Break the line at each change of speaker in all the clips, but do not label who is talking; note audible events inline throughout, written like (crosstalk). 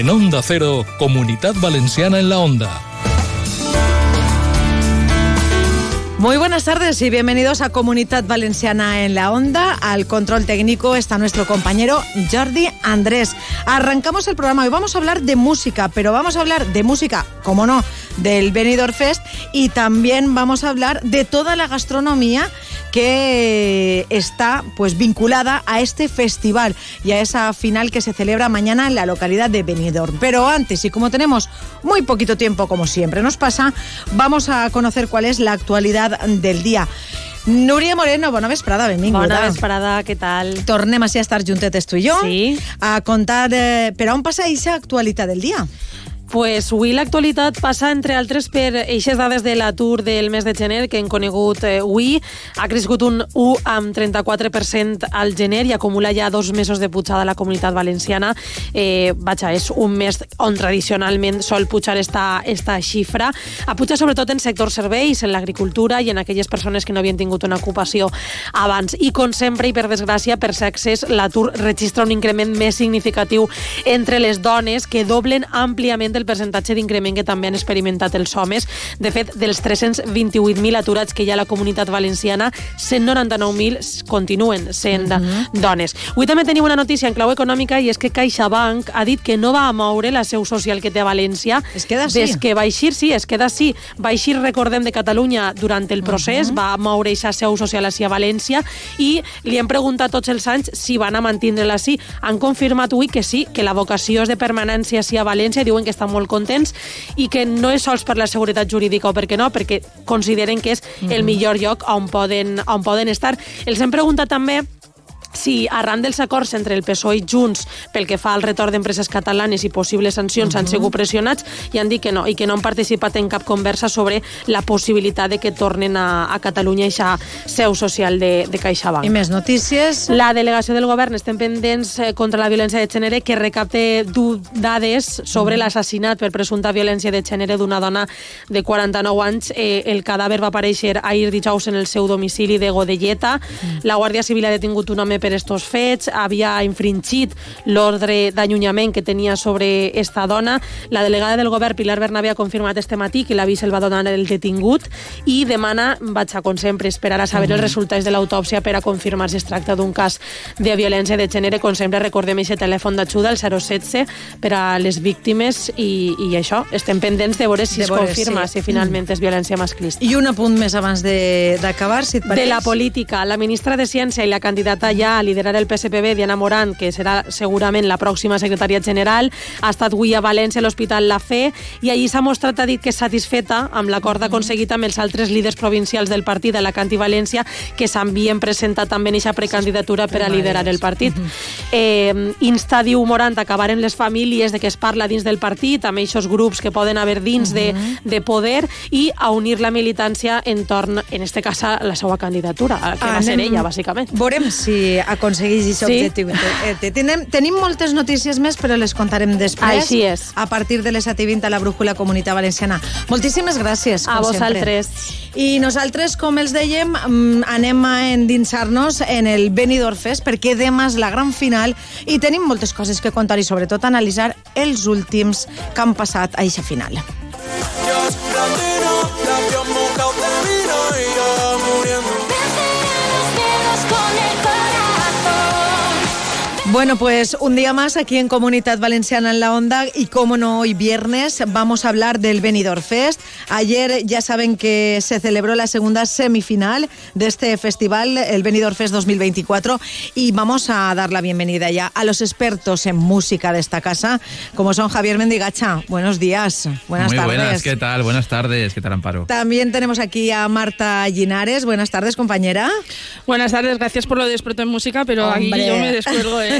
En Onda Cero, Comunidad Valenciana en la Onda.
Muy buenas tardes y bienvenidos a Comunidad Valenciana en la Onda. Al control técnico está nuestro compañero Jordi Andrés. Arrancamos el programa. Hoy vamos a hablar de música, pero vamos a hablar de música, como no, del Benidorm Fest y también vamos a hablar de toda la gastronomía que está pues vinculada a este festival y a esa final que se celebra mañana en la localidad de Benidorm. Pero antes, y como tenemos muy poquito tiempo, como siempre nos pasa, vamos a conocer cuál es la actualidad del día. Núria Moreno, bona vesprada, benvinguda.
Bona vesprada, què tal?
Tornem a estar juntetes tu i jo
Sí.
a contar eh, per on passa aquesta actualitat del dia.
Pues avui l'actualitat passa, entre altres, per eixes dades de l'atur del mes de gener que hem conegut eh, avui. Ha crescut un 1 amb 34% al gener i acumula ja dos mesos de pujada a la comunitat valenciana. Eh, vaja, és un mes on tradicionalment sol pujar esta, esta xifra. Ha pujat sobretot en sector serveis, en l'agricultura i en aquelles persones que no havien tingut una ocupació abans. I com sempre, i per desgràcia, per sexes, l'atur registra un increment més significatiu entre les dones que doblen àmpliament el percentatge d'increment que també han experimentat els homes. De fet, dels 328.000 aturats que hi ha a la comunitat valenciana, 199.000 continuen sent dones. Avui també tenim una notícia en clau econòmica i és que CaixaBank ha dit que no va a moure la seu social que té a València.
Es queda així?
Des que va eixir, sí, es queda així. Va eixir, recordem, de Catalunya durant el procés, va moure aquesta seu social així a València i li hem preguntat tots els anys si van a mantindre-la així. Han confirmat avui que sí, que la vocació és de permanència així a València, diuen que estan molt contents i que no és sols per la seguretat jurídica o perquè no, perquè consideren que és el millor lloc on poden, on poden estar. Els hem preguntat també si arran dels acords entre el PSOE i Junts pel que fa al retorn d'empreses catalanes i possibles sancions han sigut pressionats i han dit que no, i que no han participat en cap conversa sobre la possibilitat de que tornen a, a Catalunya eixa seu social de, de CaixaBank.
I més notícies.
La delegació del govern estem pendents eh, contra la violència de gènere que recapte dades sobre l'assassinat per presumpta violència de gènere d'una dona de 49 anys. Eh, el cadàver va aparèixer ahir dijous en el seu domicili de Godelleta. La Guàrdia Civil ha detingut un home per estos fets, havia infringit l'ordre d'allunyament que tenia sobre esta dona. La delegada del govern, Pilar Bernabé, ha confirmat este matí que l'avís el va donar el detingut i demana, vaig a, com sempre, esperar a saber els resultats de l'autòpsia per a confirmar si es tracta d'un cas de violència de gènere. Com sempre, recordem aquest telèfon d'ajuda, el 016, per a les víctimes i, i això, estem pendents de veure si
De
es
veure,
confirma
sí.
si finalment és violència masclista.
I un apunt més abans de- d'acabar, si et pareix.
De la política, la ministra de Ciència i la candidata ja a liderar el PSPB, Diana Morant, que serà segurament la pròxima secretària general, ha estat avui a València, a l'Hospital La Fe, i allí s'ha mostrat, ha dit que és satisfeta amb l'acord aconseguit amb els altres líders provincials del partit de la Canti València, que s'havien presentat també en aquesta precandidatura per a liderar el partit. Eh, insta, diu Morant, acabar amb les famílies de que es parla dins del partit, amb aquests grups que poden haver dins de, de poder, i a unir la militància entorn, en este cas, a la seva candidatura, que va ser
Anem-
ella, bàsicament.
Veurem si aconsegueix aquest
Sí.
objectiu. Eh, te- Tenim, tenim moltes notícies més, però les contarem després.
Així és.
A partir de les 7 i 20 a la Brújula Comunitat Valenciana. Moltíssimes gràcies, com
A
sempre.
vosaltres.
I nosaltres, com els dèiem, mm, anem a endinsar-nos en el Benidorm Fest, perquè demà és la gran final i tenim moltes coses que contar i sobretot analitzar els últims que han passat a eixa final.
Dios
Bueno, pues un día más aquí en Comunidad Valenciana en la Onda y como no, hoy viernes vamos a hablar del Benidorm Fest. Ayer ya saben que se celebró la segunda semifinal de este festival, el Benidorm Fest 2024 y vamos a dar la bienvenida ya a los expertos en música de esta casa, como son Javier Mendigacha. Buenos días, buenas
Muy
tardes.
buenas, ¿qué tal? Buenas tardes, ¿qué tal, Amparo?
También tenemos aquí a Marta Linares. Buenas tardes, compañera.
Buenas tardes, gracias por lo de experto en música, pero aquí yo me descuelgo, ¿eh?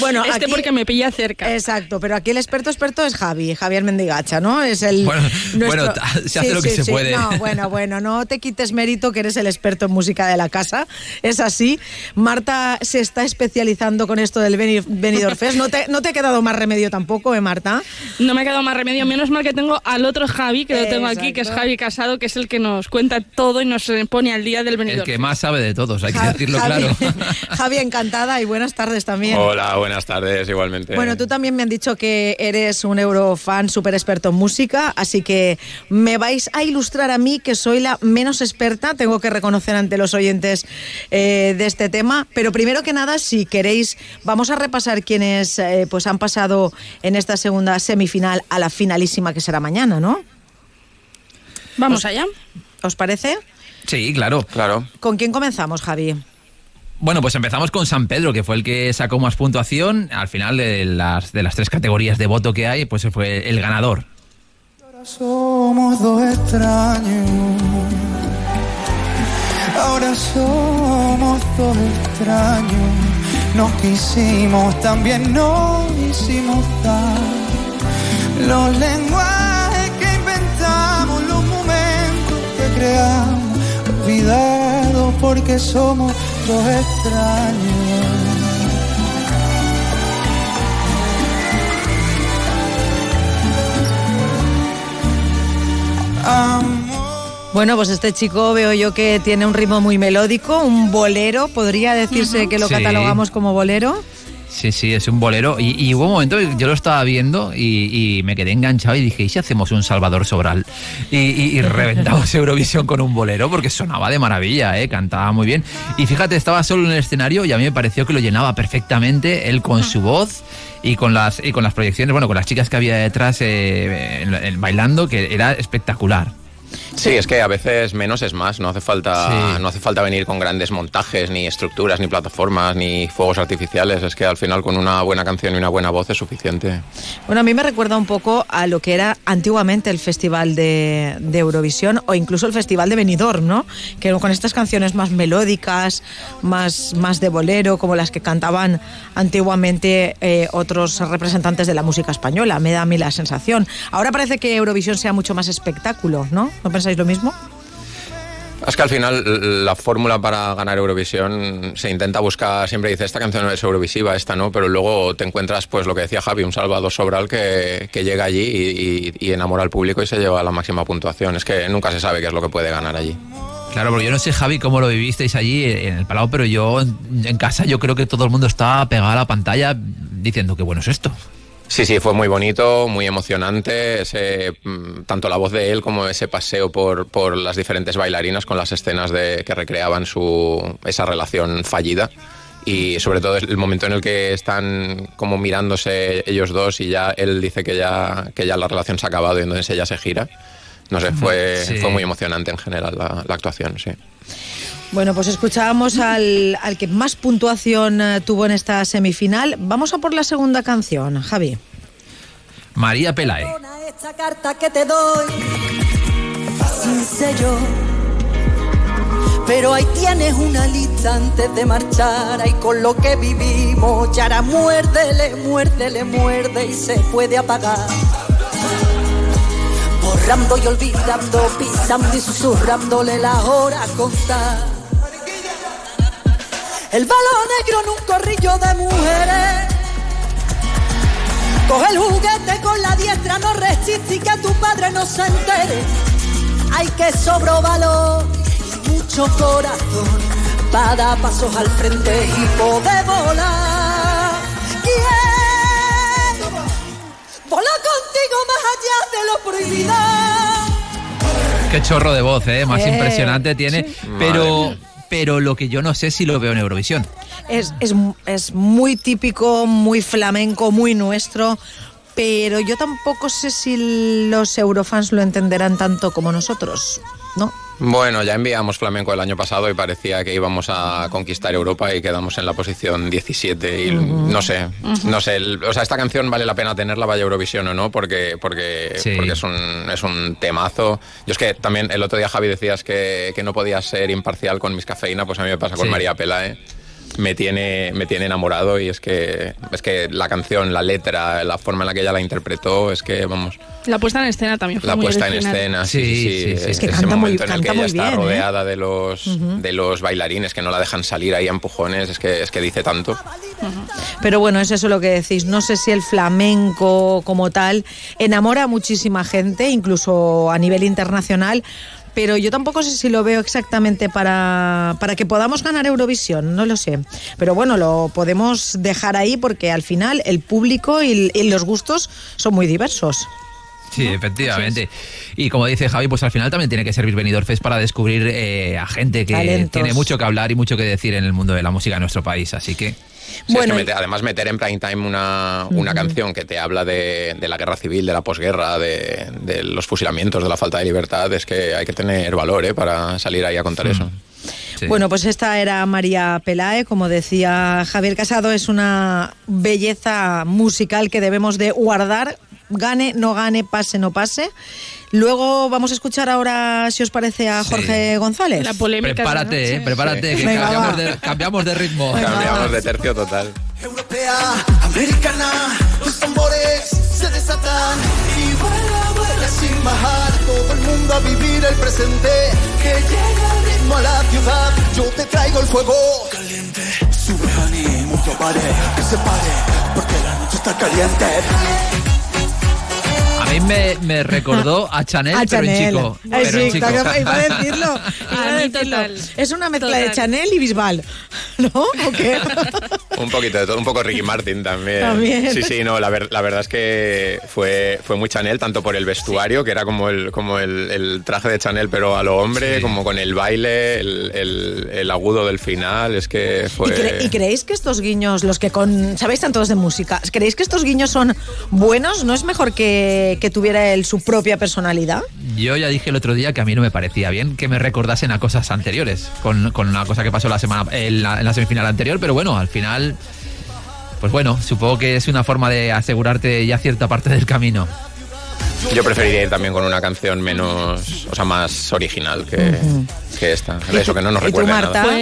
Bueno,
este
aquí-
porque me pilla cerca.
Exacto, pero aquí el experto experto es Javi, Javier Mendigacha, ¿no? Es el
Bueno, bueno, se hace lo que se puede.
No, bueno, bueno, no te quites mérito que eres el experto en música de la casa. Es así. Marta se está especializando con esto del Beni- Benidorm Fest. No te, no te ha quedado más remedio tampoco, ¿eh, Marta?
No me ha quedado más remedio. Menos mal que tengo al otro Javi, que lo tengo aquí, que es. Javi Casado, que es el que nos cuenta todo y nos pone al día del
El
venidor.
que más sabe de todos, hay que decirlo claro. (laughs)
Javi, encantada y buenas tardes también.
Hola, buenas tardes, igualmente.
Bueno, tú también me han dicho que eres un eurofan súper experto en música, así que me vais a ilustrar a mí, que soy la menos experta, tengo que reconocer ante los oyentes eh, de este tema. Pero primero que nada, si queréis, vamos a repasar quienes eh, pues han pasado en esta segunda semifinal a la finalísima que será mañana, ¿no?
Vamos allá.
¿Os parece?
Sí, claro.
Claro.
¿Con quién comenzamos, Javi?
Bueno, pues empezamos con San Pedro, que fue el que sacó más puntuación. Al final de las, de las tres categorías de voto que hay, pues fue el ganador.
Ahora somos dos extraños. Ahora somos dos extraños. Nos quisimos, también nos hicimos daño. Los lenguajes que inventamos, los momentos que creamos, olvidados porque somos extraños.
Bueno, pues este chico veo yo que tiene un ritmo muy melódico, un bolero, podría decirse que lo
Sí.
catalogamos como bolero.
Sí, sí, es un bolero. Y, y hubo un momento que yo lo estaba viendo y, y me quedé enganchado y dije, ¿y si hacemos un Salvador Sobral? Y, reventamos (laughs) Eurovisión con un bolero porque sonaba de maravilla, ¿eh? cantaba muy bien. Y fíjate, estaba solo en el escenario y a mí me pareció que lo llenaba perfectamente él con su voz y con las, y con las proyecciones, bueno, con las chicas que había detrás eh, bailando, que era espectacular.
Sí, es que a veces menos es más, no hace falta
Sí.
no hace falta venir con grandes montajes, ni estructuras, ni plataformas, ni fuegos artificiales, es que al final con una buena canción y una buena voz es suficiente.
Bueno, a mí me recuerda un poco a lo que era antiguamente el Festival de, de Eurovisión o incluso el Festival de Benidorm, ¿no? Que con estas canciones más melódicas, más, más de bolero, como las que cantaban antiguamente eh, otros representantes de la música española. Me da a mí la sensación. Ahora parece que Eurovisión sea mucho más espectáculo, ¿no? ¿No pensáis lo mismo?
Es que al final la fórmula para ganar Eurovisión se intenta buscar, siempre dice, esta canción es Eurovisiva, esta no, pero luego te encuentras, pues lo que decía Javi, un Salvador Sobral que, que llega allí y, y- y enamora al público y se lleva la máxima puntuación. Es que nunca se sabe qué es lo que puede ganar allí.
Claro, porque yo no sé, Javi, cómo lo vivisteis allí en el Palau, pero yo en, casa yo creo que todo el mundo estaba pegado a la pantalla diciendo qué bueno es esto.
Sí, sí, fue muy bonito, muy emocionante, ese, mm, tanto la voz de él como ese paseo por, por las diferentes bailarinas con las escenas de, que recreaban su, esa relación fallida. Y sobre todo el momento en el que están como mirándose ellos dos y ya él dice que ya, que ya la relación se ha acabado y entonces ella se gira. No sé, fue,
Sí.
fue muy emocionante en general la, la actuación, sí.
Bueno, pues escuchábamos al, al que más puntuación eh, tuvo en esta semifinal. Vamos a por la segunda canción, Javi.
María Pelae.
Esta carta que te doy sin sello. Pero ahí tienes una lista antes de marchar, ahí con lo que vivimos, y ahora muérdele, muérdele, muerde y se puede apagar. Borrando y olvidando, pisando y susurrándole la hora contar. El balón negro en un corrillo de mujeres. Coge el juguete con la diestra, no resiste y que tu padre no se entere. Hay que sobro valor y mucho corazón para dar pasos al frente y poder volar. Quiero volar más allá de lo prohibido.
Qué chorro de voz, ¿eh? Más
Eh,
impresionante tiene. Pero, pero lo que yo no sé si lo veo en Eurovisión.
Es, es, es muy típico, muy flamenco, muy nuestro, pero yo tampoco sé si los eurofans lo entenderán tanto como nosotros, ¿no?
Bueno, ya enviamos flamenco el año pasado y parecía que íbamos a conquistar Europa y quedamos en la posición 17 y no sé, no sé, el- o sea, esta canción vale la pena tenerla vaya Eurovisión o no porque porque,
Sí.
porque es un es un temazo. Yo es que también el otro día Javi decías que, que no podías ser imparcial con mis cafeína, pues a mí me pasa con
Sí.
María Pelae. Me tiene, me tiene enamorado y es que, es que la canción, la letra, la forma en la que ella la interpretó, es que, vamos,
La puesta en escena también fue
la
muy
puesta en escena, sí,
Sí,
sí,
sí, sí.
Ese
Es
que canta muy-
momento en el que ella está
¿eh?
rodeada de los de los bailarines que no la dejan salir ahí a empujones, es que es que dice tanto.
Pero bueno, es eso lo que decís. No sé si el flamenco como tal enamora a muchísima gente, incluso a nivel internacional. Pero yo tampoco sé si lo veo exactamente para, para que podamos ganar Eurovisión, no lo sé. Pero bueno, lo podemos dejar ahí porque al final el público y, y los gustos son muy diversos.
Sí, efectivamente. Y como dice Javi, pues al final también tiene que servir Benidorm Fest para descubrir eh, a gente que
Talentos.
tiene mucho que hablar y mucho que decir en el mundo de la música en nuestro país. Así que
Sí, es
Bueno,
que además meter en prime time una, una canción que te habla de, de la guerra civil, de la posguerra, de, de los fusilamientos, de la falta de libertad, es que hay que tener valor ¿eh? para salir ahí a contar eso.
sí.
Bueno, pues esta era María Pelae, como decía Javier Casado, es una belleza musical que debemos de guardar, gane, no gane, pase, no pase. Luego vamos a escuchar ahora, si os parece, a
Sí.
Jorge González.
La polémica.
prepárate, eh, prepárate, que
Venga,
cambiamos de, cambiamos de ritmo.
Cambiamos de tercio total.
Europea, americana, tus tambores se desatan y vuela, vuela sin bajar. Todo el mundo a vivir el presente, que llega el ritmo a la ciudad. Yo te traigo el fuego caliente. Sube, mucho pare, que se pare, porque la noche está caliente.
A mí me, me recordó a Chanel,
A
pero en chico. Pero en
sí,
chico.
claro, iba a decirlo. (laughs) iba a. Es una mezcla de. Chanel y Bisbal, (laughs) ¿no? ¿O qué? (laughs)
Un poquito de todo, un poco Ricky Martin también.
También.
Sí, sí, no, la, ver- la verdad es que fue, fue muy Chanel, tanto por el vestuario, que era como el, como el, el traje de Chanel, pero a lo hombre,
Sí.
como con el baile, el, el- el agudo del final, es que fue...
¿Y, cre- y creéis que estos guiños, los que con, sabéis tanto de música, creéis que estos guiños son buenos? ¿No es mejor que, que tuviera él su propia personalidad?
Yo ya dije el otro día que a mí no me parecía bien que me recordasen a cosas anteriores, con, con una cosa que pasó la semana en la, en la semifinal anterior, pero bueno, al final, pues bueno, supongo que es una forma de asegurarte ya cierta parte del camino.
Yo preferiría ir también con una canción menos, o sea, más original que, que esta. Eso, que no nos
¿Y tú,
recuerde
Marta?
nada.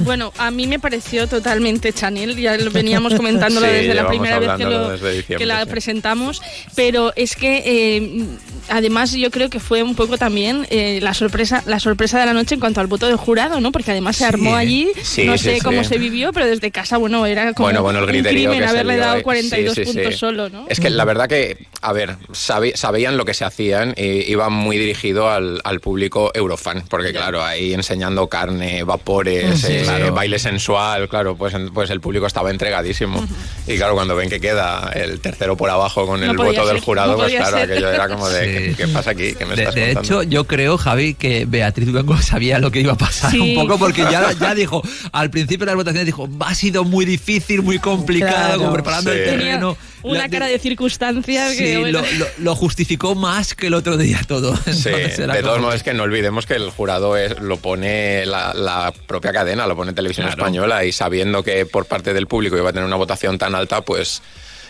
Bueno, a mí me pareció totalmente Chanel, ya lo veníamos (laughs) comentándolo
Sí,
desde la primera vez que, lo- que la
sí.
presentamos, pero es que eh, además yo creo que fue un poco también eh, la sorpresa la sorpresa de la noche en cuanto al voto del jurado, ¿no? Porque además se armó allí,
Sí,
no sé
sí.
cómo se vivió, pero desde casa, bueno, era como
Bueno, bueno, el
un crimen
que
haberle dado
ahí.
42
Sí, sí, sí.
puntos solo, ¿no?
Es que la verdad que, a ver, sabe- sabían lo que se hacían y iba muy dirigido al, al público eurofan, porque claro, ahí enseñando carne, vapores,
Sí,
eh,
claro.
baile sensual, claro, pues, en- pues el público estaba entregadísimo. Y claro, cuando ven que queda el tercero por abajo con
No
el voto del jurado,
no
pues claro,
ser.
aquello era como de, ¿qué, pasa aquí? ¿Qué me
De,
estás
de hecho, yo creo, Javi, que Beatriz Luengo (laughs) sabía lo que iba a pasar
Sí.
un poco, porque ya, ya dijo, al principio de las votaciones dijo, ha sido muy difícil, muy complicado,
Claro.
como preparando
Sí.
el
Tenía
terreno.
una
La-
cara de circunstancias
Sí,
que... bueno.
lo, lo- lo justificó más que el otro día todo. (laughs) Entonces
de todos modos es que no olvidemos que el jurado es, lo pone la, la propia cadena, lo pone Televisión
Claro.
Española y sabiendo que por parte del público iba a tener una votación tan alta, pues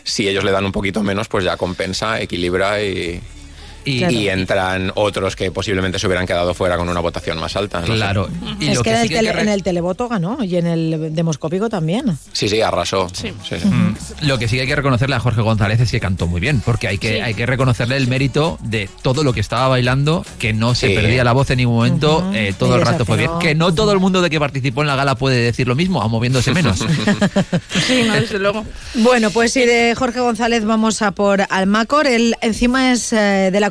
si ellos le dan un poquito menos, pues ya compensa, equilibra y,
Y,
Claro.
y entran otros que posiblemente se hubieran quedado fuera con una votación más alta. no.
Claro. Y
es
lo
que,
que
en,
sí
el
que hay
tele-
que re-
en el televoto ganó y en el demoscópico también.
Sí, sí, arrasó.
Sí.
Sí, sí.
Mm, Lo que sí que hay que reconocerle a Jorge González es que cantó muy bien, porque hay que,
Sí.
hay que reconocerle el mérito de todo lo que estaba bailando, que no se
Sí.
perdía la voz en ningún momento,
Ujú.
eh, todo
Y
el rato fue bien. Que no todo el mundo de que participó en la gala puede decir lo mismo, a moviéndose menos. (laughs)
Sí, no, desde luego.
Bueno, pues si de Jorge González vamos a por Almacor. Él encima es eh, de la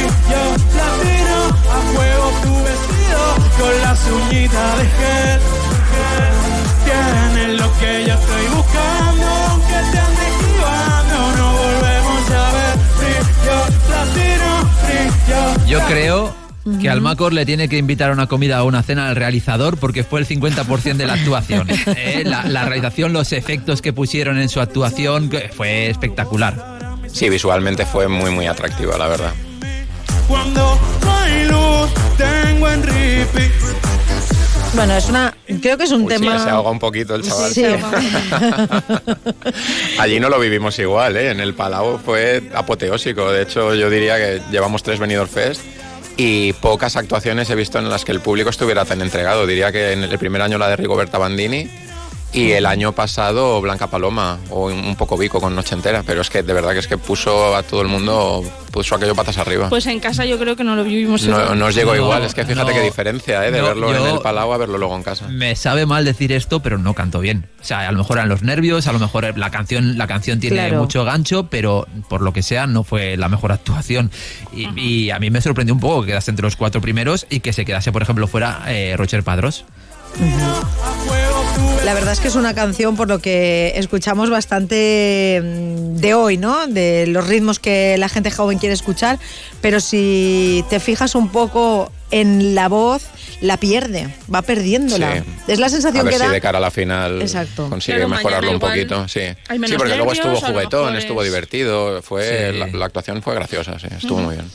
creo que Almacor le tiene que invitar a una comida o una cena al realizador porque fue el 50% de la actuación. (laughs) Eh, la, la realización, los efectos que pusieron en su actuación que fue espectacular.
Sí, visualmente fue muy, muy atractiva, la verdad.
Cuando no hay luz, tengo en repeat.
Bueno, es una. Creo que es un
Uy, sí,
tema.
se ahoga un poquito el chaval.
Sí.
Allí no lo vivimos igual, ¿eh? En el Palau fue apoteósico. De hecho, yo diría que llevamos tres Benidorm Fest y pocas actuaciones he visto en las que el público estuviera tan entregado. Diría que en el primer año la de Rigoberta Bandini Y el año pasado Blanca Paloma, o un poco Vico con Noche Entera, pero es que de verdad que es que puso a todo el mundo, puso aquello patas arriba.
Pues en casa yo creo que no lo vivimos
no,
igual.
no os llegó
No,
igual, es que fíjate
no.
qué diferencia, ¿eh? De
No,
verlo en el Palau a verlo luego en casa.
Me sabe mal decir esto, pero no canto bien. O sea, a lo mejor eran los nervios, a lo mejor la canción, la canción tiene
Claro.
mucho gancho, pero por lo que sea no fue la mejor actuación. Y, y a mí me sorprendió un poco que quedase entre los cuatro primeros y que se quedase, por ejemplo, fuera eh, Roger Padros.
La verdad es que es una canción por lo que escuchamos bastante mm, de hoy, ¿no? De los ritmos que la gente joven quiere escuchar, pero si te fijas un poco en la voz, la pierde, va perdiéndola.
Sí.
Es la
A
sensación
ver
que
si
da.
de cara a la final
Exacto.
consigue
Claro,
mejorarlo un poquito. Sí, sí porque luego estuvo
a
juguetón, estuvo
es-
divertido, fue
Sí.
la, la actuación fue graciosa, sí, estuvo muy bien.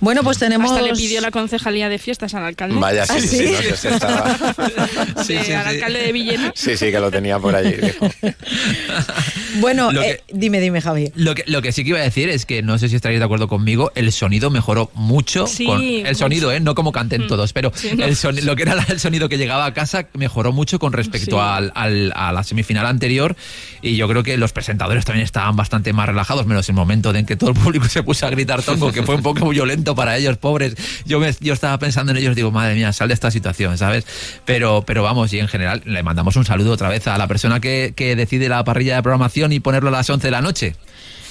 Bueno, pues tenemos.
Hasta le pidió la concejalía de fiestas al alcalde.
Vaya, sí,
¿Ah,
sí,
sí?
no sé si estaba- (laughs)
Sí, al alcalde de Villena.
sí, sí, que lo tenía por allí. dijo. (laughs)
Bueno,
Lo
eh, dime, dime, Javi.
Lo que, lo que sí que iba a decir es que no sé si estaréis de acuerdo conmigo, el sonido mejoró mucho.
Sí,
con el sonido,
mucho.
¿eh? No como canten todos, pero
Sí, no.
el soni- lo que era la- el sonido que llegaba a casa mejoró mucho con respecto
Sí.
al, al- a la semifinal anterior. Y yo creo que los presentadores también estaban bastante más relajados, menos el momento en que todo el público (laughs) se puso a gritar tongo, que fue un poco violento para ellos, pobres. Yo, me, yo estaba pensando en ellos, digo, madre mía, sal de esta situación, ¿sabes? Pero, pero vamos, y en general le mandamos un saludo otra vez a la persona que, que decide la parrilla de programación y ponerlo a las 11 de la noche.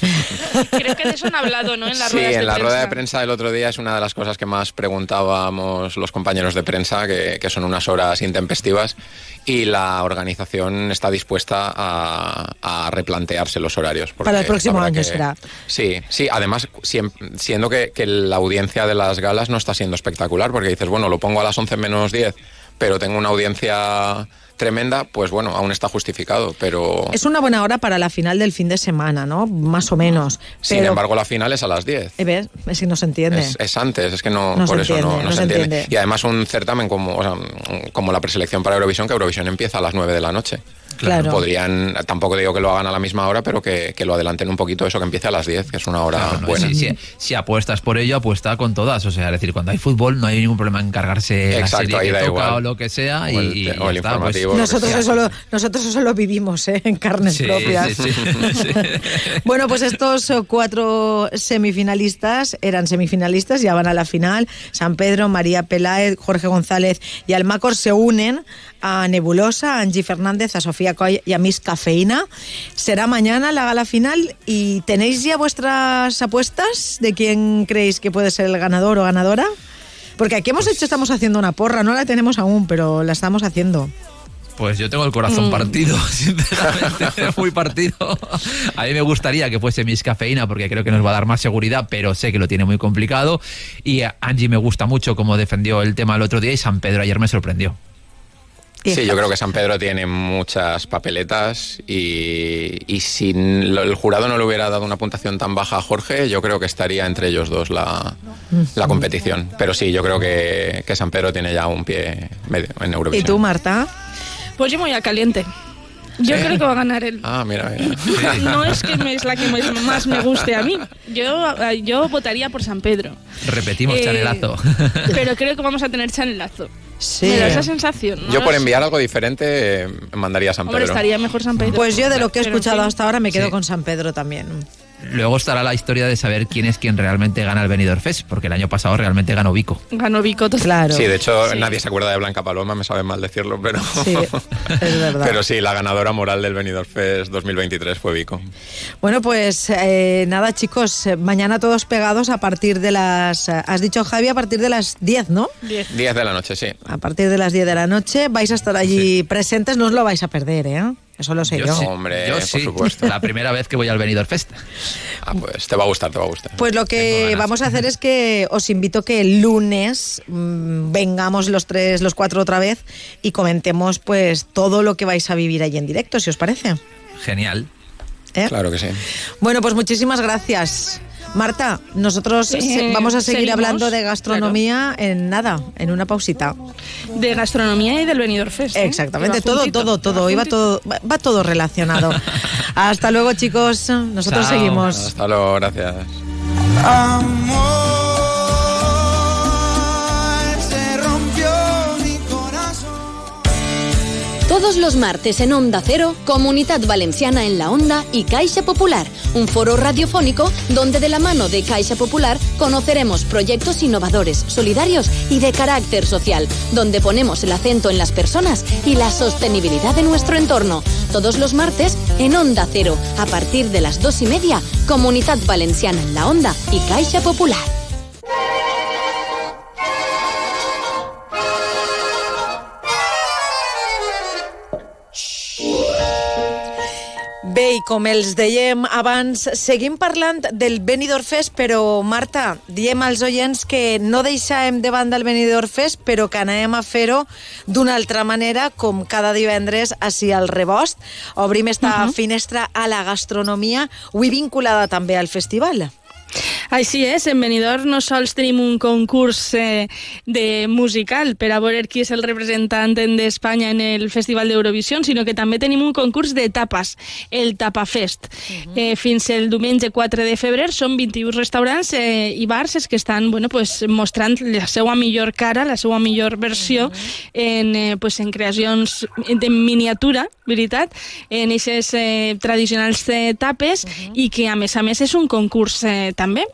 (laughs)
Creo que de eso han hablado, ¿no? En las
Sí,
de
en la
prensa.
rueda de prensa del otro día es una de las cosas que más preguntábamos los compañeros de prensa, que, que son unas horas intempestivas, y la organización está dispuesta a, a replantearse los horarios. porque
Para el próximo
la
año
que-
será.
Sí, sí, además siendo que, que la audiencia de las galas no está siendo espectacular, porque dices, bueno, lo pongo a las 11 menos 10, pero tengo una audiencia tremenda, pues bueno, aún está justificado, pero...
Es una buena hora para la final del fin de semana, ¿no? Más o menos.
Sin
Pero-
embargo, la final es a las 10.
Eh, ¿Ves? Es que no se entiende.
Es, es antes, es que no, por eso
entiende,
no, no
no
se,
se
entiende.
entiende.
Y además un certamen como, o sea, como la preselección para Eurovisión, que Eurovisión empieza a las 9 de la noche.
Claro.
Podrían, tampoco digo que lo hagan a la misma hora, pero que, que lo adelanten un poquito eso, que empiece a las 10, que es una hora
Claro, ¿no?
buena.
Si, si- si apuestas por ello, apuesta con todas. O sea, es decir, cuando hay fútbol no hay ningún problema en cargarse
Exacto,
la
ahí
serie que
da
toca
igual.
o lo que sea. y,
O el-
y
o el
ya está, pues.
Nosotros
sea.
eso, lo, nosotros eso lo vivimos ¿eh? en carnes
Sí,
propias.
sí, sí, sí. (laughs)
Bueno, pues estos cuatro semifinalistas eran semifinalistas, ya van a la final. San Pedro, María Peláez, Jorge González y Almacor se unen a Nebulosa, a Angie Fernández, a Sofía Coy y a Miss Cafeína. Será mañana la gala final y ¿tenéis ya vuestras apuestas de quién creéis que puede ser el ganador o ganadora? Porque aquí hemos hecho, estamos haciendo una porra, no la tenemos aún, pero la estamos haciendo.
Pues yo tengo el
Mm.
corazón partido, (laughs) sinceramente, muy partido. A mí me gustaría que fuese Miss Cafeína porque creo que nos va a dar más seguridad, pero sé que lo tiene muy complicado. Y Angie me gusta mucho como defendió el tema el otro día y San Pedro ayer me sorprendió.
Sí, yo creo que San Pedro tiene muchas papeletas y, y si el jurado no le hubiera dado una puntuación tan baja a Jorge, yo creo que estaría entre ellos dos la, la competición. Pero sí, yo creo que, que San Pedro tiene ya un pie medio en
¿Y
Eurovisión.
tú, Marta?
Pues yo me voy a caliente. Yo creo que va a ganar él.
Ah, mira, mira.
No es que me- es la que me- más me guste a mí. Yo, eh, yo votaría por San Pedro.
Repetimos,
Eh,
chanelazo.
Pero creo que vamos a tener chanelazo.
Sí.
Me da esa sensación. ¿no?
Yo por enviar algo diferente eh, mandaría a San
Hombre,
Pedro.
estaría mejor San Pedro.
Pues yo de lo que he escuchado hasta ahora me quedo
Sí.
con San Pedro también.
Luego estará la historia de saber quién es quien realmente gana el Benidorm Fest, porque el año pasado realmente ganó Vico.
Ganó Vico.
Claro.
Sí, de hecho
Sí.
nadie se acuerda de Blanca Paloma, me sabe mal decirlo, pero...
Sí, es verdad. (laughs)
Pero sí, la ganadora moral del Benidorm Fest 2023 fue Vico.
Bueno, pues eh, nada, chicos, mañana todos pegados a partir de las. Has dicho, Javi, a partir de las 10, ¿no?
Diez.
10 de la noche, sí.
A partir de las 10 de la noche vais a estar allí presentes, no os lo vais a perder, ¿eh? Eso lo sé yo.
sí. Hombre,
yo
por
sí.
supuesto.
La primera vez que voy al Benidorm Fest.
Ah, pues te va a gustar, te va a gustar.
Pues lo que vamos a hacer es que os invito que el lunes mm, vengamos los tres, los cuatro otra vez y comentemos pues todo lo que vais a vivir ahí en directo, si os parece.
Genial.
¿Eh?
Claro que sí.
Bueno, pues muchísimas gracias. Marta, nosotros
Eh,
vamos a seguir
seguimos,
hablando de gastronomía en nada, en una pausita.
De gastronomía y del Benidorm Fest. ¿eh?
Exactamente, todo,
juntito,
todo, todo,
juntito.
todo, va, va todo relacionado. (laughs) Hasta luego, chicos. Nosotros
Chao.
seguimos.
Hasta luego, gracias.
Amor,
Todos los martes en Onda Cero, Comunidad Valenciana en la Onda y Caixa Popular, un foro radiofónico donde de la mano de Caixa Popular conoceremos proyectos innovadores, solidarios y de carácter social, donde ponemos el acento en las personas y la sostenibilidad de nuestro entorno. Todos los martes en Onda Cero, a partir de las dos y media, Comunidad Valenciana en la Onda y Caixa Popular.
Bé, i com els dèiem abans, seguim parlant del Benidorm Fest, però, Marta, diem als oients que no deixàvem de banda el Benidorm Fest, però que anem a fer-ho d'una altra manera, com cada divendres així al Rebost. Obrim esta finestra a la gastronomia, avui vinculada també al festival.
Així és, en Benidorm no sols tenim un concurs eh, de musical per a veure qui és el representant d'Espanya en el Festival d'Eurovisió, sinó que també tenim un concurs de tapes, el Tapafest. eh, fins el diumenge 4 de febrer són 21 restaurants eh, i bars que estan bueno, pues, mostrant la seva millor cara, la seva millor versió en, eh, pues, en creacions de miniatura, veritat, en aquestes eh, tradicionals eh, tapes i que, a més a més, és un concurs eh, també.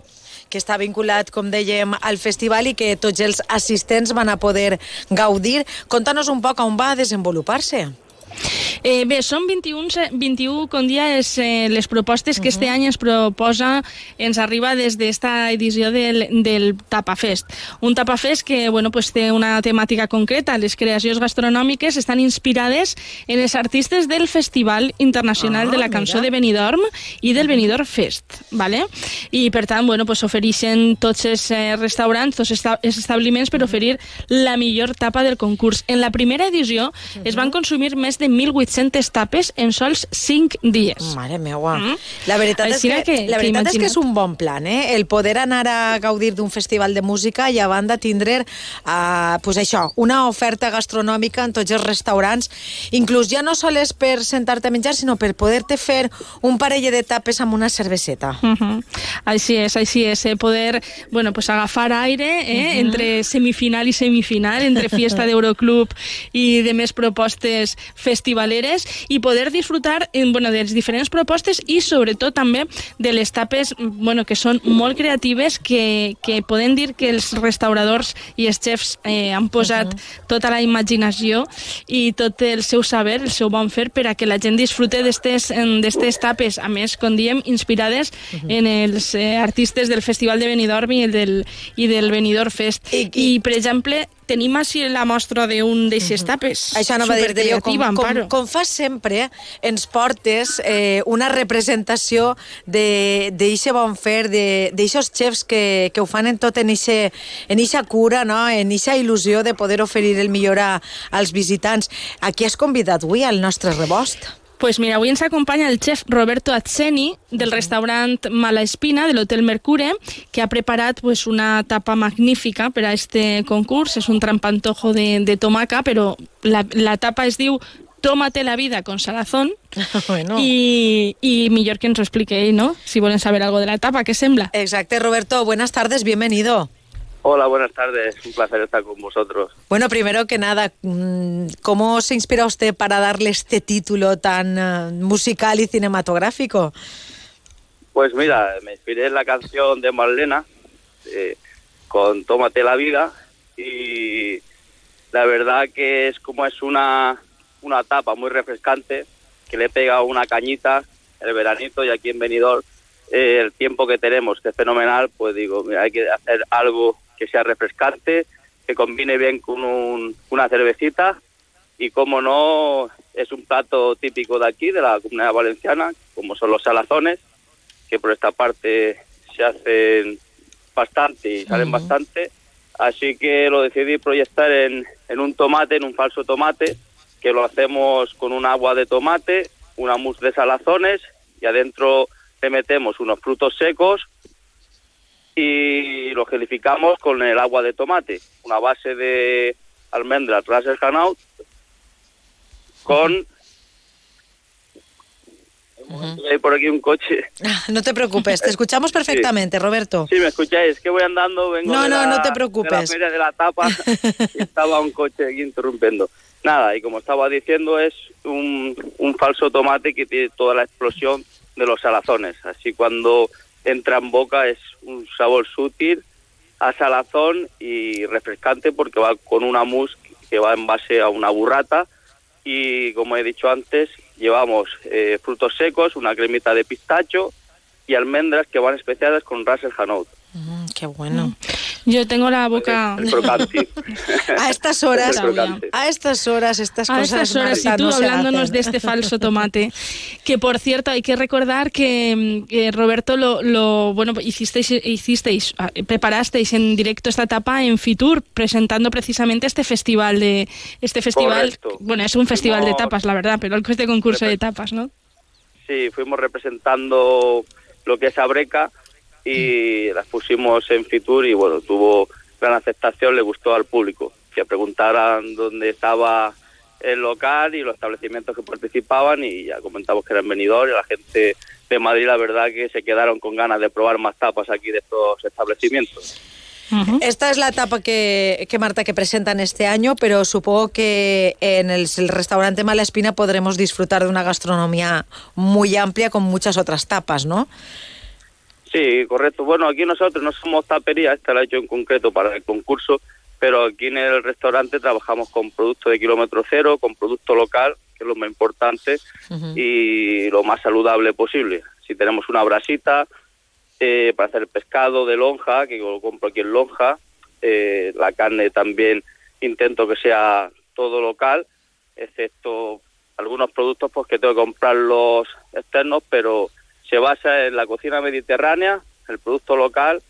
que està vinculat, com dèiem, al festival i que tots els assistents van a poder gaudir. Contanos un poc on va desenvolupar-se.
Eh, bé, són 21, se- 21 com dia és, eh, les propostes que este any ens proposa, ens arriba des d'esta edició del, del Tapafest. Un Tapafest que bueno, pues té una temàtica concreta. Les creacions gastronòmiques estan inspirades en els artistes del Festival Internacional
Ah,
de la Cançó
mira.
de Benidorm i del Benidorm Fest. ¿vale? I per tant, bueno, pues ofereixen tots els eh, restaurants, tots esta- els establiments per oferir la millor tapa del concurs. En la primera edició es van consumir més de 1.800 tapes en sols 5 dies.
Mare meua.
Mm.
La veritat, és que,
que-
la
que
veritat és que és un bon plan, eh? El poder anar a gaudir d'un festival de música i a banda tindre uh, pues això, una oferta gastronòmica en tots els restaurants, inclús ja no sols per sentar-te a menjar, sinó per poder-te fer un parell de tapes amb una cerveseta.
Uh -huh. Així és, així és, eh? poder bueno, pues agafar aire eh? entre semifinal i semifinal, entre fiesta d'Euroclub i de més propostes festivaleres i poder disfrutar bueno, de les diferents propostes i sobretot també de les tapes bueno, que són molt creatives que, que podem dir que els restauradors i els xefs eh, han posat tota la imaginació i tot el seu saber, el seu bon fer per a que la gent disfrute d'estes tapes, a més, com diem, inspirades en els eh, artistes del Festival de Benidorm i, el del, i del Benidorm Fest. I, I, per exemple, tenim així la mostra d'un d'eixes tapes.
Això no va dir-te jo, com, com, com fas sempre, ens portes eh, una representació d'eixe bon fer, d'eixos xefs que, que ho fan en tot en eixe, en eixa cura, no? en eixa il·lusió de poder oferir el millor a, als visitants. A qui has convidat avui al nostre rebost?
Pues mira, avui ens acompanya el xef Roberto Azzeni del restaurant Mala Espina de l'Hotel Mercure, que ha preparat pues, una tapa magnífica per a este concurs. És un trampantojo de, de tomaca, però la, la tapa es diu Tómate la vida con salazón (laughs)
bueno.
y, y millor que ens ho explique ¿no? Si volen saber algo de la tapa, ¿qué sembla?
Exacte, Roberto, buenas tardes, bienvenido.
Hola, buenas tardes. Un placer estar con vosotros.
Bueno, primero que nada, mm, ¿cómo se inspira usted para darle este título tan eh, musical y cinematográfico?
Pues mira, me inspiré en la canción de Marlena eh, con Tómate la vida y la verdad que es como es una, una tapa muy refrescante que le pega una cañita el veranito y aquí en Benidorm eh, el tiempo que tenemos, que es fenomenal, pues digo, mira, hay que hacer algo que sea refrescante, que combine bien con un- una cervecita y como no es un plato típico de aquí, de la comunidad valenciana, como son los salazones, que por esta parte se hacen bastante y salen
Ujú.
bastante, así que lo decidí proyectar en, en un tomate, en un falso tomate, que lo hacemos con un agua de tomate, una mousse de salazones y adentro le metemos unos frutos secos y lo gelificamos con el agua de tomate, una base de almendras Ras Hanaut con hay por aquí un coche.
Ah, No te preocupes, te escuchamos (laughs) perfectamente, Roberto.
Sí, me escucháis, es que voy andando, vengo
No,
de
no,
la,
no te
de la
preocupes.
feria de la tapa (laughs) y estaba un coche aquí interrumpiendo. nada, y como estaba diciendo, es un, un falso tomate que tiene toda la explosión de los salazones. Así cuando entra en boca es un sabor sutil a salazón y refrescante porque va con una mousse que va en base a una burrata y como he dicho antes llevamos eh, frutos secos, una cremita de pistacho y almendras que van especiadas con ras el hanout.
Mm, qué bueno.
Yo tengo la boca...
El.
A estas horas, a estas horas, estas
A
cosas.
estas horas, y tú
no
hablándonos de este falso tomate. Que por cierto, hay que recordar que, mm, que, Roberto lo, lo bueno hicisteis, hicisteis, ah, preparasteis en directo esta etapa en Fitur, presentando precisamente este festival de este festival.
Correcto.
Bueno, es un festival de
Fuimos-
tapas, la verdad, pero este concurso de tapas, ¿no?
Sí, fuimos representando lo que es Abreca y las pusimos en Fitur y bueno, tuvo gran aceptación, le gustó al público. Que preguntaran dónde estaba el local y los establecimientos que participaban y ya comentamos que eran venidores y la gente de Madrid la verdad que se quedaron con ganas de probar más tapas aquí de estos establecimientos.
Esta es la etapa que, que Marta que presentan este año, pero supongo que en el, el restaurante Malaspina podremos disfrutar de una gastronomía muy amplia con muchas otras tapas, ¿no?
Sí, correcto. Bueno, aquí nosotros no somos tapería, esta la he hecho en concreto para el concurso, pero aquí en el restaurante trabajamos con producto de kilómetro cero, con producto local, que es lo más importante, y lo más saludable posible. Si tenemos una brasita eh, para hacer el pescado de lonja, que lo compro aquí en lonja, eh, la carne también intento que sea todo local, excepto algunos productos pues que tengo que comprar los externos, pero se basa en la cocina mediterránea, el producto local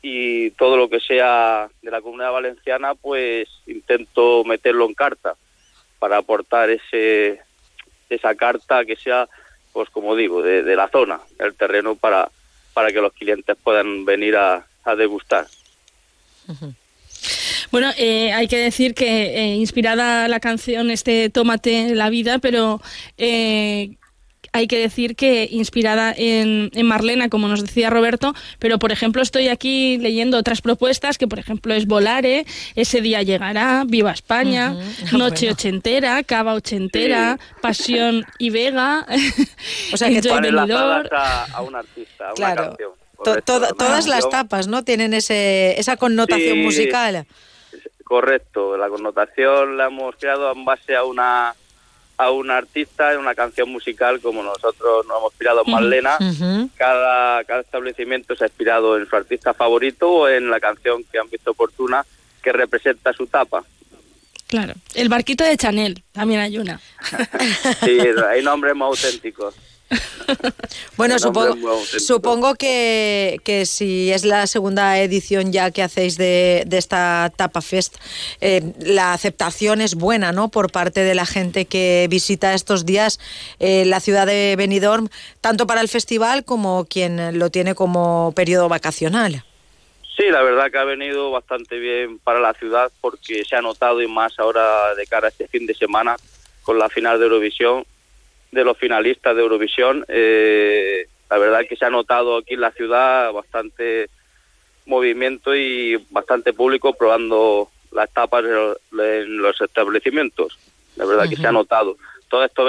y todo lo que sea de la comunidad valenciana, pues intento meterlo en carta para aportar ese esa carta que sea, pues como digo, de, la zona, el terreno para para que los clientes puedan venir a, a degustar.
Bueno, eh, hay que decir que eh, inspirada la canción este Tómate la vida, pero eh, hay que decir que inspirada en, en Marlena, como nos decía Roberto, pero por ejemplo estoy aquí leyendo otras propuestas que por ejemplo es Volare, Ese día llegará, Viva España. (laughs) Noche
Bueno.
ochentera, Cava ochentera, Pasión y Vega,
O sea que
Benidorm.
enlazadas a, a un artista, a una
Claro.
canción.
To- todas las tapas, ¿no? Tienen ese, esa connotación
Sí.
musical.
Correcto, la connotación la hemos creado en base a una a un artista en una canción musical como nosotros nos hemos inspirado en Marlena. Cada, cada establecimiento se ha inspirado en su artista favorito o en la canción que han visto oportuna que representa su tapa.
Claro, el barquito de Chanel, también hay una.
Sí, hay nombres muy auténticos. (laughs)
Bueno, supongo que, que si es la segunda edición ya que hacéis de, de esta Tapa Fest, eh, la aceptación es buena, ¿no? Por parte de la gente que visita estos días eh, la ciudad de Benidorm, tanto para el festival como quien lo tiene como periodo vacacional.
Sí, la verdad que ha venido bastante bien para la ciudad porque se ha notado y más ahora de cara a este fin de semana con la final de Eurovisión, de los finalistas de Eurovisión. eh, la verdad que se ha notado aquí en la ciudad bastante movimiento y bastante público probando las tapas en los- en los establecimientos. La verdad que se ha notado. Todo esto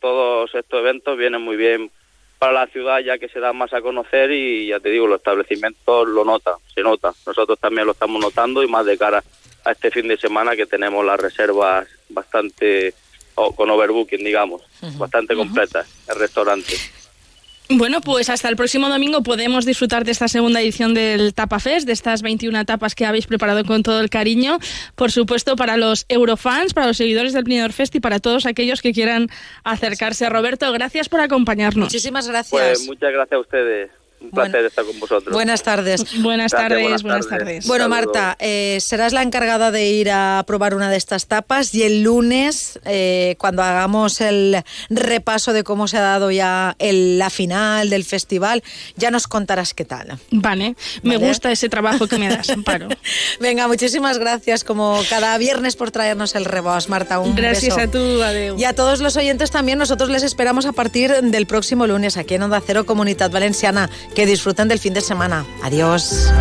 todos estos eventos vienen muy bien para la ciudad ya que se dan más a conocer y ya te digo, los establecimientos lo notan, se nota. Nosotros también lo estamos notando y más de cara a este fin de semana que tenemos las reservas bastante o con overbooking, digamos, bastante completas el restaurante.
Bueno, pues hasta el próximo domingo podemos disfrutar de esta segunda edición del Tapa Fest, de estas 21 tapas que habéis preparado con todo el cariño. Por supuesto, para los eurofans, para los seguidores del Benidorm Fest y para todos aquellos que quieran acercarse. Roberto, gracias por acompañarnos.
Muchísimas gracias.
Pues muchas gracias a ustedes. Un
Bueno.
placer estar con vosotros.
Buenas tardes. (laughs)
Buenas
Gracias,
tardes,
buenas
buenas
tardes.
tardes.
Bueno,
Saludos.
Marta, eh, serás la encargada de ir a probar una de estas tapas y el lunes, eh, cuando hagamos el repaso de cómo se ha dado ya el- la final del festival, ya nos contarás qué tal.
Vale, me
Vale.
gusta ese trabajo que me das, (laughs) Amparo.
Venga, muchísimas gracias como cada viernes por traernos el rebos, Marta. Un
Gracias
beso.
a tú, adeu.
Y a todos los oyentes también, nosotros les esperamos a partir del próximo lunes aquí en Onda Cero Comunidad Valenciana. Que disfruten del fin de semana. Adiós.